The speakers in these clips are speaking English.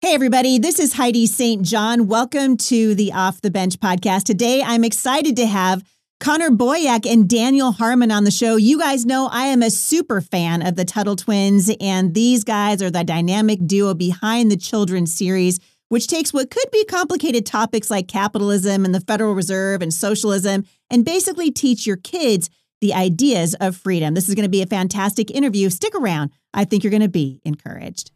Hey, everybody, this is Heidi St. John. Welcome to the Off the Bench podcast. Today, I'm excited to have Connor Boyack and Daniel Harmon on the show. You guys know I am a super fan of the Tuttle Twins, and these guys are the dynamic duo behind the children's series, which takes what could be complicated topics like capitalism and the Federal Reserve and socialism and basically teach your kids the ideas of freedom. This is going to be a fantastic interview. Stick around. I think you're going to be encouraged.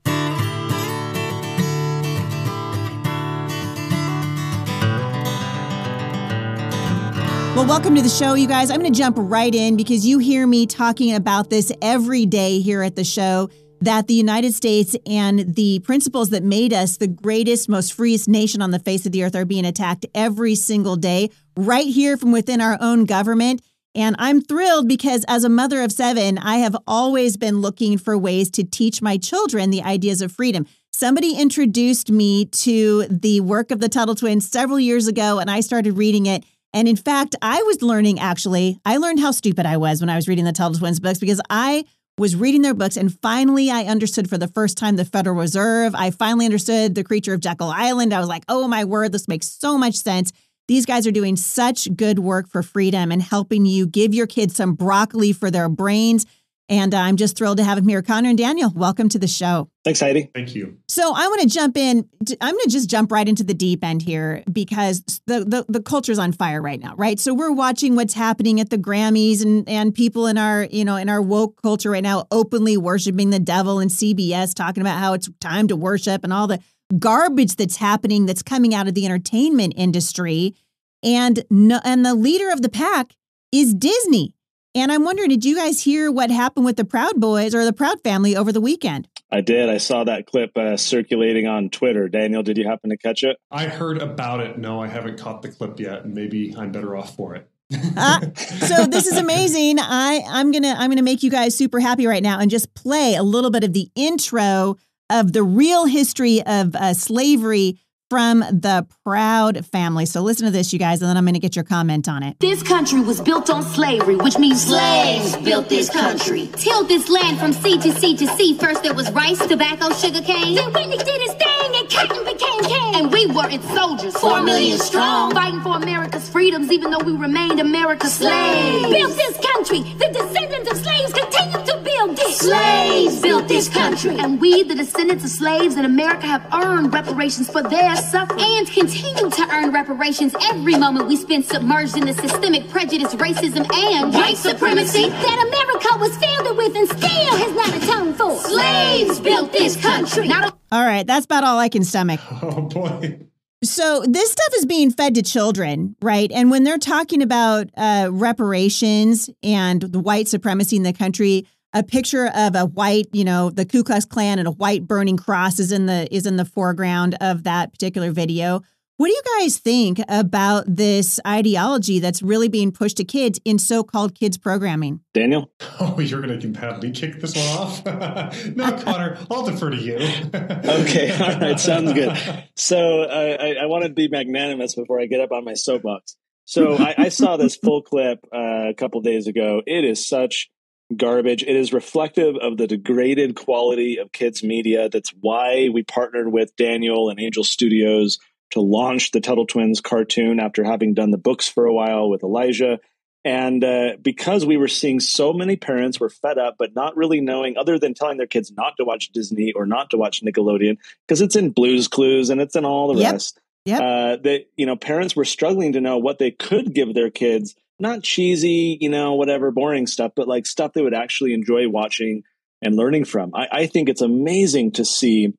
Well, welcome to the show, you guys. I'm going to jump right in because you hear me talking about this every day here at the show that the United States and the principles that made us the greatest, most freest nation on the face of the earth are being attacked every single day, right here from within our own government. And I'm thrilled because as a mother of seven, I have always been looking for ways to teach my children the ideas of freedom. Somebody introduced me to the work of the Tuttle Twins several years ago, and I started reading it. And in fact, I was learning actually, I learned how stupid I was when I was reading the Tuttle Twins books because I was reading their books and finally I understood for the first time the Federal Reserve. I finally understood the creature of Jekyll Island. I was like, oh my word, this makes so much sense. These guys are doing such good work for freedom and helping you give your kids some broccoli for their brains and uh, I'm just thrilled to have him here. Connor and Daniel, welcome to the show. Thanks, Heidi. Thank you. So I want to jump in. I'm going to just jump right into the deep end here because the, the, the culture's on fire right now, right? So we're watching what's happening at the Grammys and, and people in our, you know, in our woke culture right now openly worshiping the devil and CBS talking about how it's time to worship and all the garbage that's happening that's coming out of the entertainment industry. And no, and the leader of the pack is Disney. And I'm wondering, did you guys hear what happened with the Proud Boys or the Proud family over the weekend? I did. I saw that clip uh, circulating on Twitter. Daniel, did you happen to catch it? I heard about it. No, I haven't caught the clip yet, maybe I'm better off for it. uh, so this is amazing. I I'm gonna I'm gonna make you guys super happy right now and just play a little bit of the intro of the real history of uh, slavery from the Proud family. So listen to this, you guys, and then I'm going to get your comment on it. This country was built on slavery, which means slaves built this country. Tilled this land from sea to sea to sea. First there was rice, tobacco, sugar cane. Then Whitney did his thing and cotton became king. And we were its soldiers, four million strong. Fighting for America's freedoms, even though we remained America's slaves. Built this country. The descendants of slaves continue to build it. Slaves built this country. And we, the descendants of slaves in America, have earned reparations for their suffer and continue to earn reparations every moment we spend submerged in the systemic prejudice, racism, and white supremacy that America was filled with and still has not atoned for. Slaves built this country. Not all right, that's about all I can stomach. Oh boy. So this stuff is being fed to children, right? And when they're talking about uh, reparations and the white supremacy in the country, a picture of a white, you know, the Ku Klux Klan and a white burning cross is in the is in the foreground of that particular video. What do you guys think about this ideology that's really being pushed to kids in so-called kids programming? Daniel? Oh, you're going to completely kick this one off? no, Connor, I'll defer to you. okay, all right, sounds good. So uh, I, I want to be magnanimous before I get up on my soapbox. So I, I saw this full clip uh, a couple days ago. It is such garbage. It is reflective of the degraded quality of kids' media. That's why we partnered with Daniel and Angel Studios to launch the Tuttle Twins cartoon after having done the books for a while with Elijah. And uh, because we were seeing so many parents were fed up, but not really knowing, other than telling their kids not to watch Disney or not to watch Nickelodeon, because it's in Blues Clues and it's in all the yep. rest. Yep. Uh, that you know, parents were struggling to know what they could give their kids not cheesy, you know, whatever boring stuff, but like stuff they would actually enjoy watching and learning from. I, I think it's amazing to see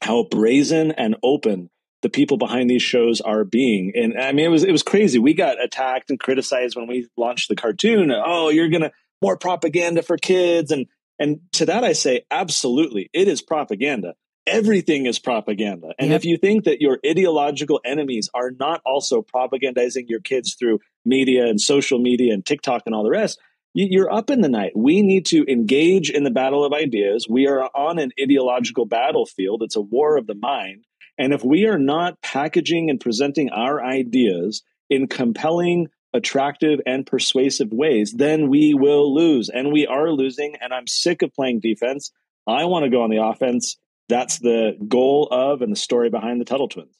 how brazen and open the people behind these shows are being. And I mean, it was it was crazy. We got attacked and criticized when we launched the cartoon. Oh, you're gonna more propaganda for kids, and and to that I say, absolutely, it is propaganda everything is propaganda. And yep. if you think that your ideological enemies are not also propagandizing your kids through media and social media and TikTok and all the rest, you're up in the night. We need to engage in the battle of ideas. We are on an ideological battlefield. It's a war of the mind. And if we are not packaging and presenting our ideas in compelling, attractive, and persuasive ways, then we will lose. And we are losing. And I'm sick of playing defense. I want to go on the offense that's the goal of and the story behind the Tuttle Twins.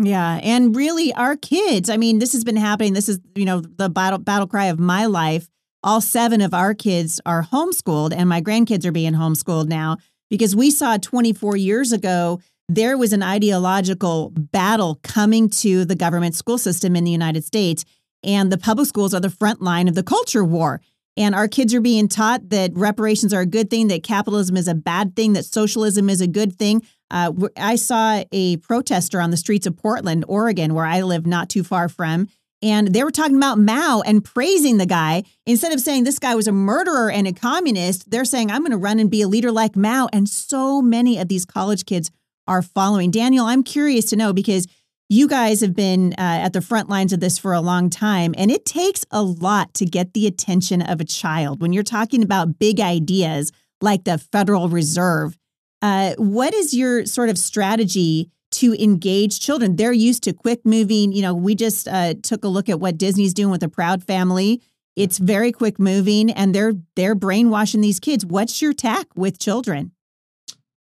Yeah, and really our kids. I mean, this has been happening. This is, you know, the battle battle cry of my life. All seven of our kids are homeschooled and my grandkids are being homeschooled now because we saw 24 years ago there was an ideological battle coming to the government school system in the United States and the public schools are the front line of the culture war. And our kids are being taught that reparations are a good thing, that capitalism is a bad thing, that socialism is a good thing. Uh, I saw a protester on the streets of Portland, Oregon, where I live not too far from, and they were talking about Mao and praising the guy. Instead of saying this guy was a murderer and a communist, they're saying, I'm going to run and be a leader like Mao. And so many of these college kids are following. Daniel, I'm curious to know because you guys have been uh, at the front lines of this for a long time, and it takes a lot to get the attention of a child when you're talking about big ideas like the Federal Reserve. Uh, what is your sort of strategy to engage children? They're used to quick moving. You know, we just uh, took a look at what Disney's doing with the Proud Family. It's very quick moving, and they're they're brainwashing these kids. What's your tack with children?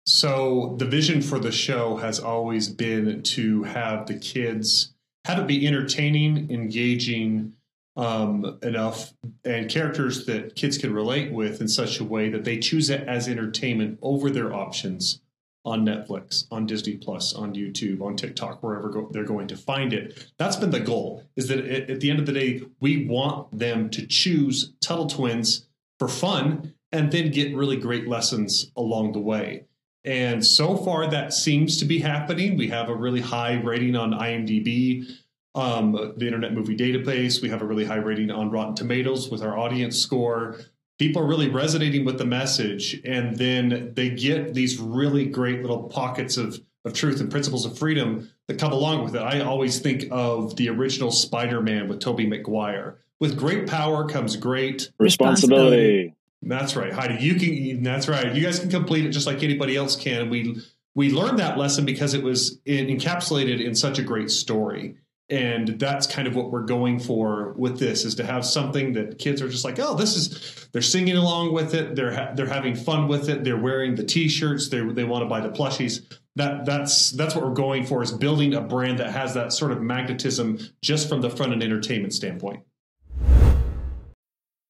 So the vision for the show has always been to have the kids have it be entertaining, engaging um, enough, and characters that kids can relate with in such a way that they choose it as entertainment over their options on Netflix, on Disney Plus, on YouTube, on TikTok, wherever go, they're going to find it. That's been the goal. Is that at, at the end of the day, we want them to choose Tuttle Twins for fun and then get really great lessons along the way. And so far, that seems to be happening. We have a really high rating on IMDb, um, the Internet Movie Database. We have a really high rating on Rotten Tomatoes with our audience score. People are really resonating with the message, and then they get these really great little pockets of, of truth and principles of freedom that come along with it. I always think of the original Spider Man with Tobey Maguire. With great power comes great responsibility. That's right, Heidi. You can. That's right. You guys can complete it just like anybody else can. We we learned that lesson because it was encapsulated in such a great story, and that's kind of what we're going for with this: is to have something that kids are just like, oh, this is. They're singing along with it. They're ha- they're having fun with it. They're wearing the T-shirts. They they want to buy the plushies. That that's that's what we're going for: is building a brand that has that sort of magnetism just from the front and entertainment standpoint.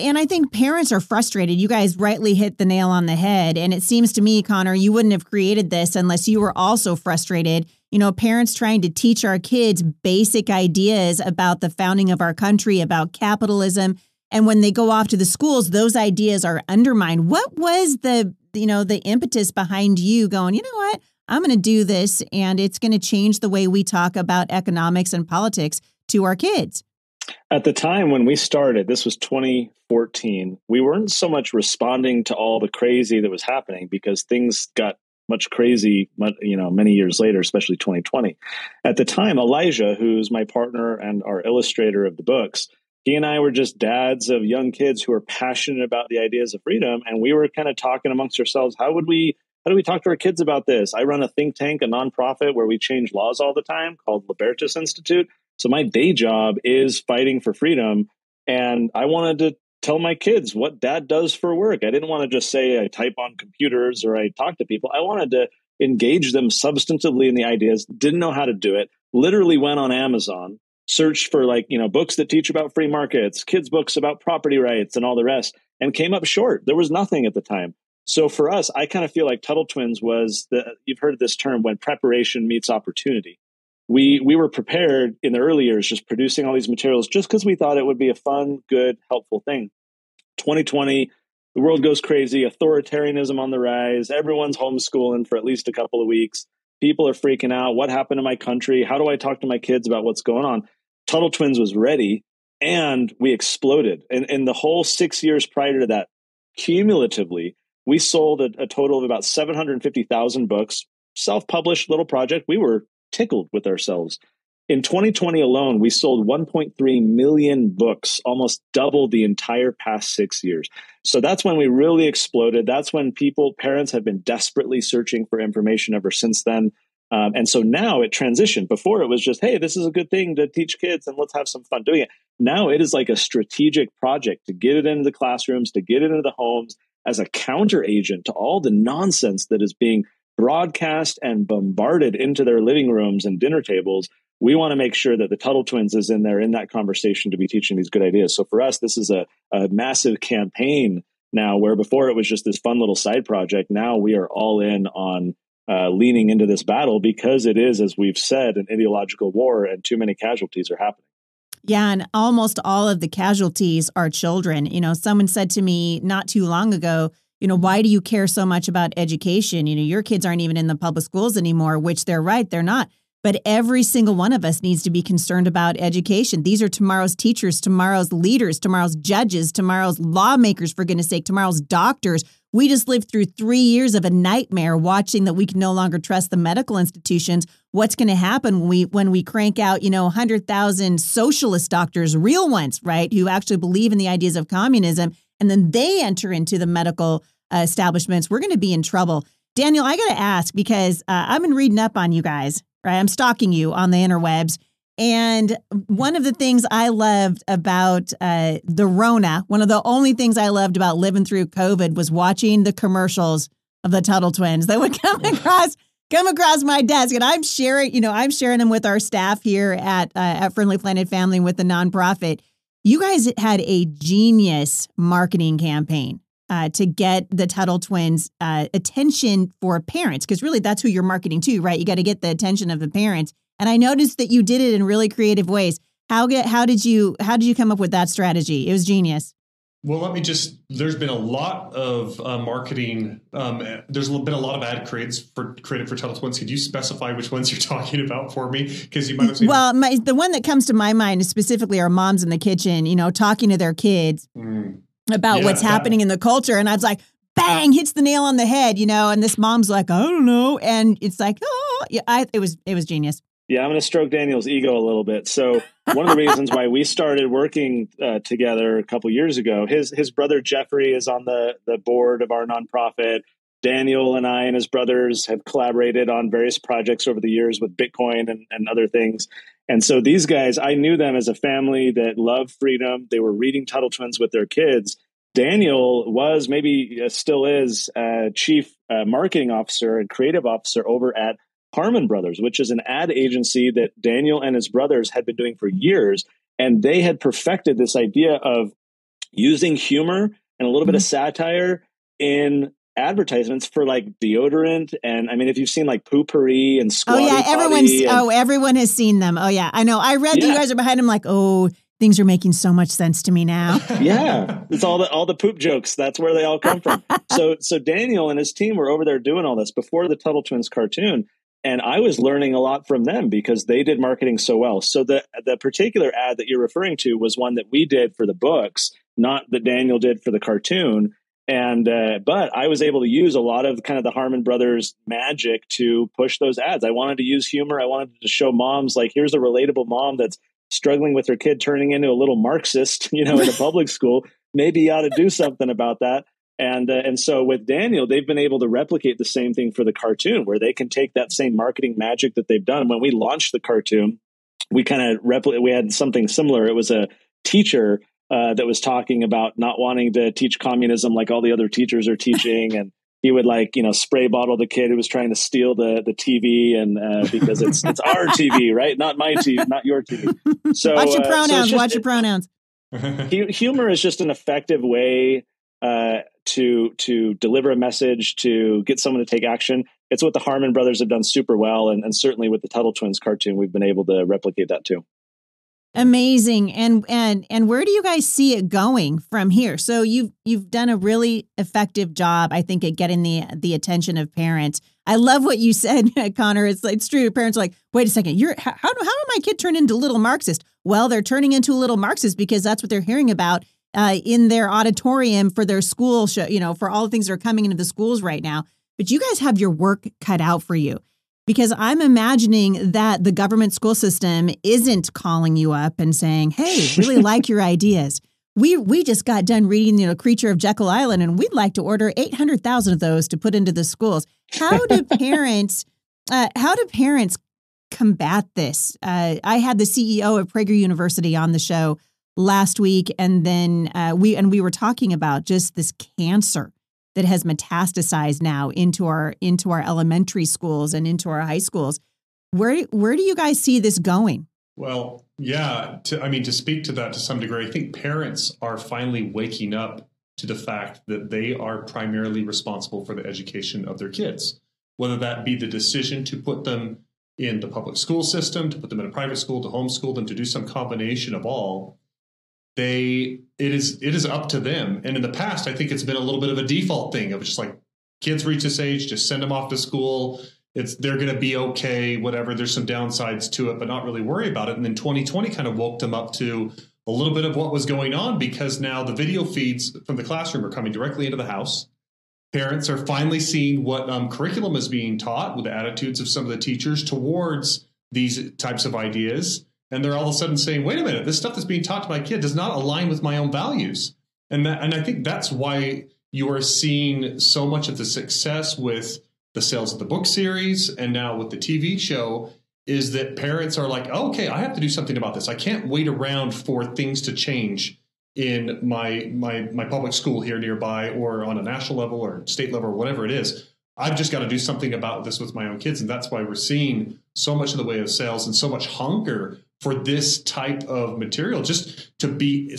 And I think parents are frustrated. You guys rightly hit the nail on the head. And it seems to me, Connor, you wouldn't have created this unless you were also frustrated. You know, parents trying to teach our kids basic ideas about the founding of our country, about capitalism. And when they go off to the schools, those ideas are undermined. What was the, you know, the impetus behind you going, you know what? I'm going to do this and it's going to change the way we talk about economics and politics to our kids. At the time when we started, this was 2014, we weren't so much responding to all the crazy that was happening because things got much crazy, you know, many years later, especially 2020. At the time, Elijah, who's my partner and our illustrator of the books, he and I were just dads of young kids who were passionate about the ideas of freedom. And we were kind of talking amongst ourselves, how would we how do we talk to our kids about this? I run a think tank, a nonprofit where we change laws all the time called Libertas Institute. So my day job is fighting for freedom. And I wanted to tell my kids what dad does for work. I didn't want to just say I type on computers or I talk to people. I wanted to engage them substantively in the ideas, didn't know how to do it, literally went on Amazon, searched for like, you know, books that teach about free markets, kids' books about property rights and all the rest, and came up short. There was nothing at the time. So for us, I kind of feel like Tuttle Twins was the, you've heard this term when preparation meets opportunity we we were prepared in the early years just producing all these materials just because we thought it would be a fun good helpful thing. 2020 the world goes crazy authoritarianism on the rise everyone's homeschooling for at least a couple of weeks people are freaking out what happened to my country how do i talk to my kids about what's going on? Tuttle twins was ready and we exploded. And in the whole six years prior to that cumulatively we sold a, a total of about 750,000 books, self published little project. We were tickled with ourselves. In 2020 alone, we sold 1.3 million books, almost double the entire past six years. So that's when we really exploded. That's when people, parents have been desperately searching for information ever since then. Um, and so now it transitioned. Before it was just, hey, this is a good thing to teach kids and let's have some fun doing it. Now it is like a strategic project to get it into the classrooms, to get it into the homes as a counter agent to all the nonsense that is being broadcast and bombarded into their living rooms and dinner tables. We want to make sure that the Tuttle Twins is in there in that conversation to be teaching these good ideas. So for us, this is a, a massive campaign now where before it was just this fun little side project. Now we are all in on uh, leaning into this battle because it is, as we've said, an ideological war and too many casualties are happening. Yeah, and almost all of the casualties are children. You know, someone said to me not too long ago, you know, mm-hmm. why do you care so much about education? You know, your kids aren't even in the public schools anymore, which they're right, they're not. But every single one of us needs to be concerned about education. These are tomorrow's teachers, tomorrow's leaders, tomorrow's judges, tomorrow's lawmakers, for goodness sake, tomorrow's doctors. We just lived through three years of a nightmare watching that we can no longer trust the medical institutions. What's going to happen when we when we crank out, you know, 100,000 socialist doctors, real ones, right, who actually believe in the ideas of communism, and then they enter into the medical uh, establishments? We're going to be in trouble. Daniel, I got to ask because uh, I've been reading up on you guys right? I'm stalking you on the interwebs. And one of the things I loved about uh, the Rona, one of the only things I loved about living through COVID was watching the commercials of the Tuttle twins that would come across come across my desk, and I'm sharing, you know, I'm sharing them with our staff here at uh, at Firmly Planted Family with the nonprofit. You guys had a genius marketing campaign uh, to get the Tuttle twins uh, attention for parents, because really that's who you're marketing to, right? You got to get the attention of the parents. And I noticed that you did it in really creative ways. How get how did you how did you come up with that strategy? It was genius. Well, let me just. There's been a lot of uh, marketing. Um, there's been a lot of ad creates for created for Tuttle Twins. Could you specify which ones you're talking about for me? Because you might have seen. Well, my, the one that comes to my mind is specifically our moms in the kitchen. You know, talking to their kids. Mm about yeah, what's happening in the culture. And I was like, bang, hits the nail on the head, you know. And this mom's like, I don't know, and it's like, oh, yeah, I, it was it was genius. Yeah, I'm going to stroke Daniel's ego a little bit. So one of the reasons why we started working uh, together a couple years ago, his his brother Jeffrey is on the the board of our nonprofit. Daniel and I and his brothers have collaborated on various projects over the years with Bitcoin and, and other things. And so these guys, I knew them as a family that loved freedom. They were reading Tuttle Twins with their kids. Daniel was, maybe uh, still is, uh, chief uh, marketing officer and creative officer over at Harmon Brothers, which is an ad agency that Daniel and his brothers had been doing for years. And they had perfected this idea of using humor and a little mm-hmm. bit of mm-hmm. satire in advertisements for like deodorant and I mean if you've seen like Poo-Pourri and Squatty Oh yeah, everyone's and, oh everyone has seen them. Oh yeah, I know. I read yeah. you guys are behind them like, "Oh, things are making so much sense to me now." yeah. It's all the all the poop jokes. That's where they all come from. so so Daniel and his team were over there doing all this before the Tuttle Twins cartoon and I was learning a lot from them because they did marketing so well. So the the particular ad that you're referring to was one that we did for the books, not that Daniel did for the cartoon and uh, but I was able to use a lot of kind of the Harmon brothers magic to push those ads. I wanted to use humor. I wanted to show moms like here's a relatable mom that's struggling with her kid turning into a little Marxist, you know, in a public school. Maybe you ought to do something about that. And uh, and so with Daniel, they've been able to replicate the same thing for the cartoon, where they can take that same marketing magic that they've done. When we launched the cartoon, we kind of replicate. We had something similar. It was a teacher uh, that was talking about not wanting to teach communism like all the other teachers are teaching, and he would like you know spray bottle the kid who was trying to steal the the TV, and uh, because it's it's our TV, right? Not my TV, not your TV. So watch your pronouns. Uh, so just, watch your pronouns. humor is just an effective way uh, to to deliver a message to get someone to take action. It's what the Harmon brothers have done super well, and, and certainly with the Tuttle Twins cartoon, we've been able to replicate that too. Amazing. And and and where do you guys see it going from here? So you've you've done a really effective job, I think, at getting the the attention of parents. I love what you said, Connor. It's it's true. Parents are like, wait a second, you're how how, did my kid turn into little Marxist? Well, they're turning into a little Marxist because that's what they're hearing about uh, in their auditorium for their school show, you know, for all the things that are coming into the schools right now. But you guys have your work cut out for you because I'm imagining that the government school system isn't calling you up and saying, "Hey, really like your ideas." We we just got done reading, you know, Creature of Jekyll Island, and we'd like to order eight hundred thousand of those to put into the schools. How do parents? uh, how do parents combat this? Uh, I had the CEO of Prager University on the show last week, and then uh, we and we were talking about just this cancer that has metastasized now into our into our elementary schools and into our high schools. Where where do you guys see this going? Well, yeah, to, I mean to speak to that to some degree, I think parents are finally waking up to the fact that they are primarily responsible for the education of their kids, whether that be the decision to put them in the public school system, to put them in a private school, to homeschool them, to do some combination of all they it is it is up to them. And in the past, I think it's been a little bit of a default thing of just like kids reach this age, just send them off to school. It's they're going to be okay, whatever. There's some downsides to it, but not really worry about it. And then 2020 kind of woke them up to a little bit of what was going on because now the video feeds from the classroom are coming directly into the house. Parents are finally seeing what um, curriculum is being taught with the attitudes of some of the teachers towards these types of ideas and they're all of a sudden saying, "Wait a minute, this stuff that's being taught to my kid does not align with my own values." And that, and I think that's why you are seeing so much of the success with the sales of the book series and now with the TV show is that parents are like, oh, "Okay, I have to do something about this. I can't wait around for things to change." in my my my public school here nearby or on a national level or state level or whatever it is I've just got to do something about this with my own kids. And that's why we're seeing so much in the way of sales and so much hunger for this type of material just to be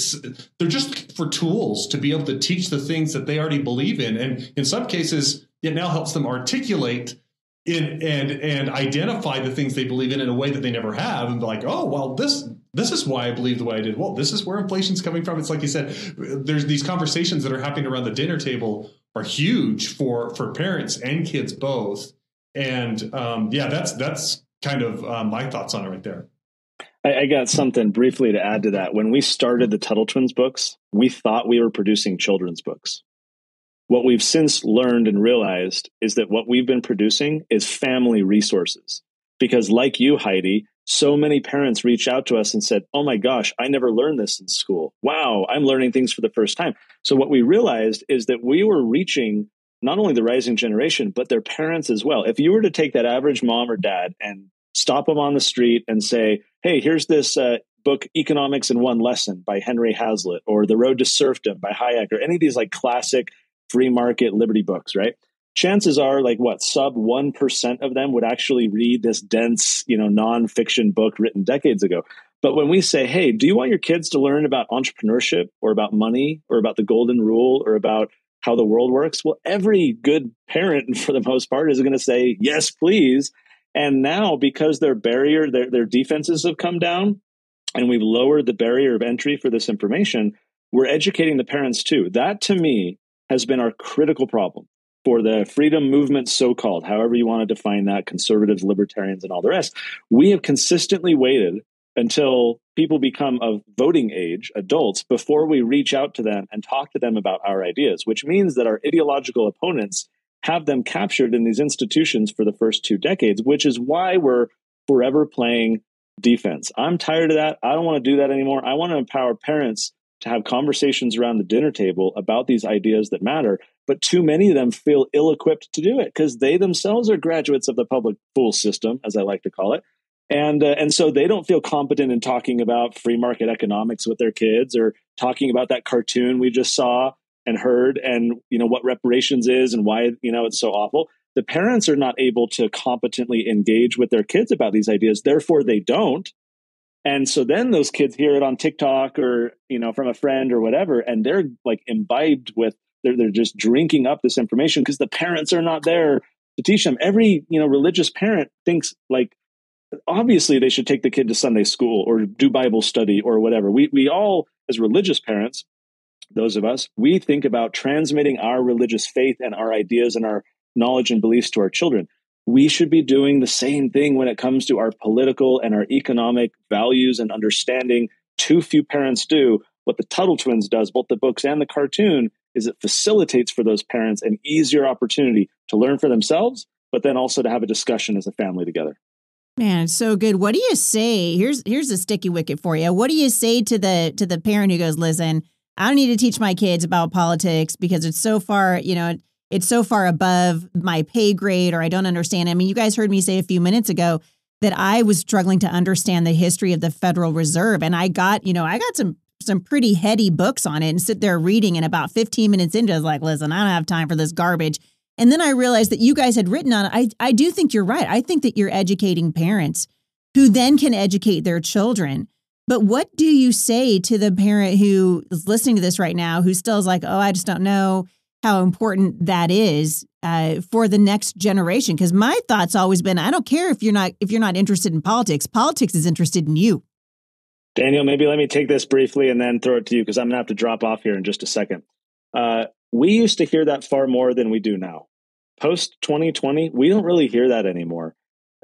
they're just for tools to be able to teach the things that they already believe in. And in some cases it now helps them articulate in and and identify the things they believe in in a way that they never have and be like oh well this this is why i believe the way i did. Well this is where inflation's coming from. It's like you said there's these conversations that are happening around the dinner table are huge for for parents and kids both. And um, yeah that's that's kind of uh, my thoughts on it right there I, I got something briefly to add to that. When we started the Tuttle Twins books, we thought we were producing children's books. What we've since learned and realized is that what we've been producing is family resources. Because, like you, Heidi, so many parents reached out to us and said, Oh my gosh, I never learned this in school. Wow, I'm learning things for the first time. So, what we realized is that we were reaching not only the rising generation, but their parents as well. If you were to take that average mom or dad and stop them on the street and say, hey, here's this uh, book, Economics in One Lesson by Henry Hazlitt, or The Road to Serfdom by Hayek, or any of these like classic free market liberty books, right? Chances are, like what, sub 1% of them would actually read this dense, you know, nonfiction book written decades ago. But when we say, hey, do you want your kids to learn about entrepreneurship or about money or about the golden rule or about how the world works? Well, every good parent, for the most part, is going to say, yes, please. And now, because their barrier, their, their defenses have come down, and we've lowered the barrier of entry for this information, we're educating the parents too. That to me has been our critical problem for the freedom movement, so called, however you want to define that, conservatives, libertarians, and all the rest. We have consistently waited until people become of voting age, adults, before we reach out to them and talk to them about our ideas, which means that our ideological opponents have them captured in these institutions for the first two decades, which is why we're forever playing defense. I'm tired of that. I don't want to do that anymore. I want to empower parents to have conversations around the dinner table about these ideas that matter. But too many of them feel ill equipped to do it because they themselves are graduates of the public school system, as I like to call it. And, uh, and so they don't feel competent in talking about free market economics with their kids or talking about that cartoon we just saw and heard and you know what reparations is and why you know it's so awful. The parents are not able to competently engage with their kids about these ideas. Therefore they don't. And so then those kids hear it on tiktok or you know from a friend or whatever and they're like imbibed with they're, they're just drinking up this information because the parents are not there to teach them. Every you know religious parent thinks like obviously they should take the kid to sunday school or do bible study or whatever. We we all as religious parents those of us, we think about transmitting our religious faith and our ideas and our knowledge and beliefs to our children. We should be doing the same thing when it comes to our political and our economic values and understanding. Too few parents do. what the Tuttle Twins does, both the books and the cartoon, is it facilitates for those parents an easier opportunity to learn for themselves, but then also to have a discussion as a family together. Man, it's so good. What do you say? Here's here's a sticky wicket for you. What do you say to the to the parent who goes, "Listen, I don't need to teach my kids about politics because it's so far, you know, it's so far above my pay grade or I don't understand. I mean, you guys heard me say a few minutes ago that I was struggling to understand the history of the Federal Reserve and I got, you know, I got some some pretty heady books on it and sit there reading and about 15 minutes into it, I was like, "Listen, I don't have time for this garbage." And then I realized that you guys had written on it. I, I do think you're right. I think that you're educating parents who then can educate their children. But what do you say to the parent who is listening to this right now who still is like, oh, I just don't know how important that is uh, for the next generation? Because my thought's always been, I don't care if you're not if you're not interested in politics. Politics is interested in you. Daniel, maybe let me take this briefly and then throw it to you because I'm gonna have to drop off here in just a second. Uh, we used to hear that far more than we do now. Post 2020, we don't really hear that anymore.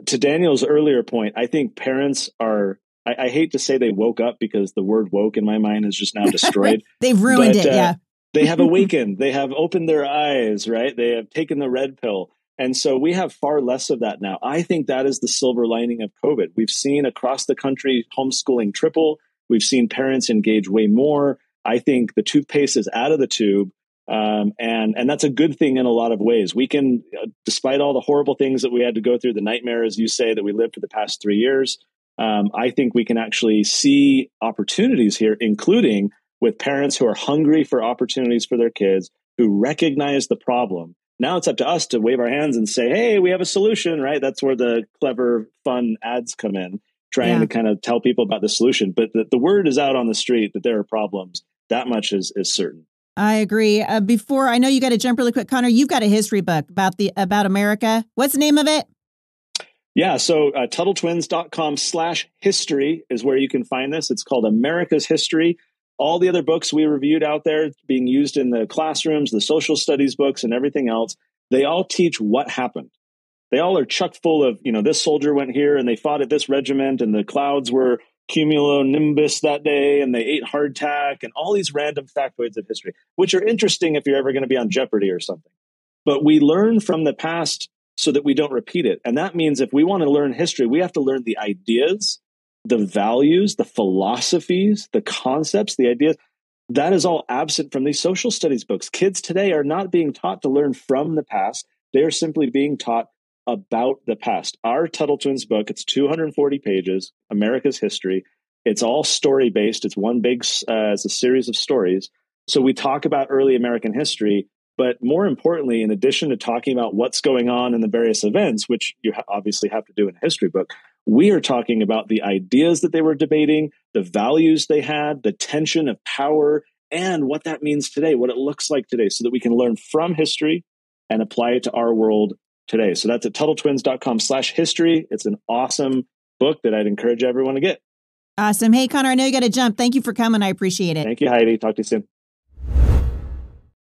To Daniel's earlier point, I think parents are, I, I hate to say they woke up because the word woke in my mind is just now destroyed. They've ruined but, it, uh, yeah. they have awakened, they have opened their eyes, right? They have taken the red pill. And so we have far less of that now. I think that is the silver lining of COVID. We've seen across the country homeschooling triple. We've seen parents engage way more. I think the toothpaste is out of the tube. Um, and and that's a good thing in a lot of ways. We can, uh, despite all the horrible things that we had to go through, the nightmare, as you say, that we lived for the past three years. Um, I think we can actually see opportunities here, including with parents who are hungry for opportunities for their kids, who recognize the problem. Now it's up to us to wave our hands and say, "Hey, we have a solution!" Right? That's where the clever, fun ads come in, trying yeah. to kind of tell people about the solution. But the, the word is out on the street that there are problems. That much is is certain. I agree. Uh, before I know you got to jump really quick, Connor. You've got a history book about the about America. What's the name of it? Yeah, so uh, TuttleTwins.com slash history is where you can find this. It's called America's History. All the other books we reviewed out there being used in the classrooms, the social studies books, and everything else, they all teach what happened. They all are chuck full of, you know, this soldier went here and they fought at this regiment and the clouds were cumulonimbus that day and they ate hardtack and all these random factoids of history, which are interesting if you're ever going to be on Jeopardy or something. But we learn from the past so that we don't repeat it. And that means if we want to learn history, we have to learn the ideas, the values, the philosophies, the concepts, the ideas. That is all absent from these social studies books. Kids today are not being taught to learn from the past. They are simply being taught about the past. Our Tuttle Twins book, it's 240 pages, America's history. It's all story based. It's one big, uh, it's a series of stories. So we talk about early American history, but more importantly, in addition to talking about what's going on in the various events, which you obviously have to do in a history book, we are talking about the ideas that they were debating, the values they had, the tension of power, and what that means today, what it looks like today, so that we can learn from history and apply it to our world today. So that's at TuttleTwins.com slash history. It's an awesome book that I'd encourage everyone to get. Awesome. Hey, Connor, I know you got to jump. Thank you for coming. I appreciate it. Thank you, Heidi. Talk to you soon.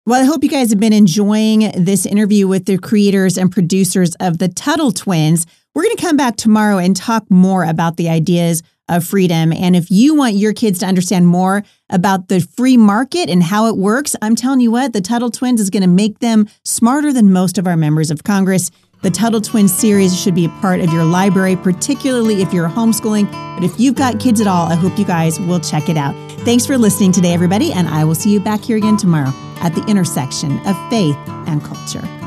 Well, I hope you guys have been enjoying this interview with the creators and producers of the Tuttle Twins. We're going to come back tomorrow and talk more about the ideas of freedom. And if you want your kids to understand more about the free market and how it works, I'm telling you what, the Tuttle Twins is going to make them smarter than most of our members of Congress. The Tuttle Twins series should be a part of your library, particularly if you're homeschooling. But if you've got kids at all, I hope you guys will check it out. Thanks for listening today, everybody, and I will see you back here again tomorrow at the intersection of faith and culture.